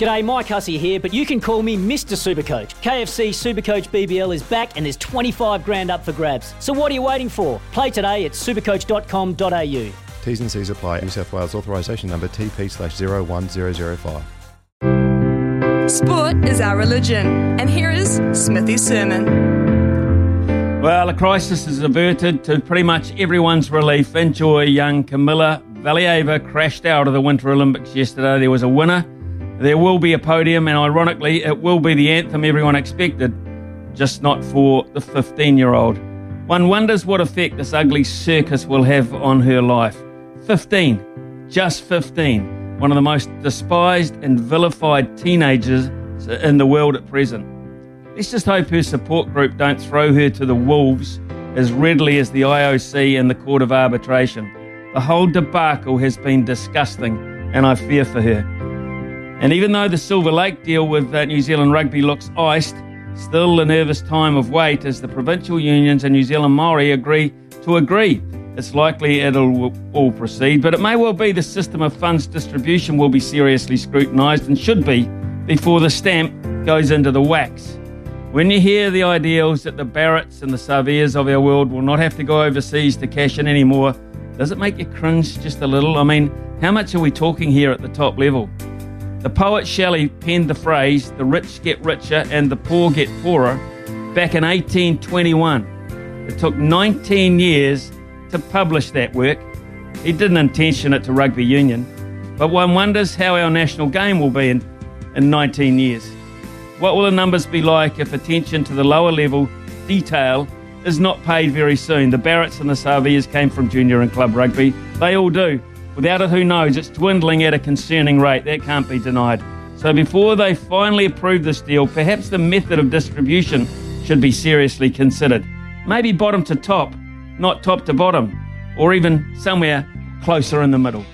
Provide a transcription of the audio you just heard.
G'day, Mike Hussey here, but you can call me Mr. Supercoach. KFC Supercoach BBL is back and there's 25 grand up for grabs. So what are you waiting for? Play today at supercoach.com.au. T's and C's apply. New South Wales authorisation number TP slash 01005. Sport is our religion, and here is Smithy's sermon. Well, a crisis is averted to pretty much everyone's relief. Enjoy young Kamila Valieva crashed out of the Winter Olympics yesterday. There was a winner. There will be a podium, and ironically, it will be the anthem everyone expected, just not for the 15 year old. One wonders what effect this ugly circus will have on her life. 15, just 15, one of the most despised and vilified teenagers in the world at present. Let's just hope her support group don't throw her to the wolves as readily as the IOC and the Court of Arbitration. The whole debacle has been disgusting, and I fear for her. And even though the Silver Lake deal with uh, New Zealand rugby looks iced, still a nervous time of wait as the provincial unions and New Zealand Maori agree to agree. It's likely it'll all proceed, but it may well be the system of funds distribution will be seriously scrutinised and should be before the stamp goes into the wax. When you hear the ideals that the Barretts and the Saveas of our world will not have to go overseas to cash in anymore, does it make you cringe just a little? I mean, how much are we talking here at the top level? The poet Shelley penned the phrase, the rich get richer and the poor get poorer, back in 1821. It took 19 years to publish that work. He didn't intention it to rugby union, but one wonders how our national game will be in, in 19 years. What will the numbers be like if attention to the lower level detail is not paid very soon? The Barretts and the Saveas came from junior and club rugby. They all do. Without it, who knows? It's dwindling at a concerning rate. That can't be denied. So before they finally approve this deal, perhaps the method of distribution should be seriously considered. Maybe bottom to top, not top to bottom, or even somewhere closer in the middle.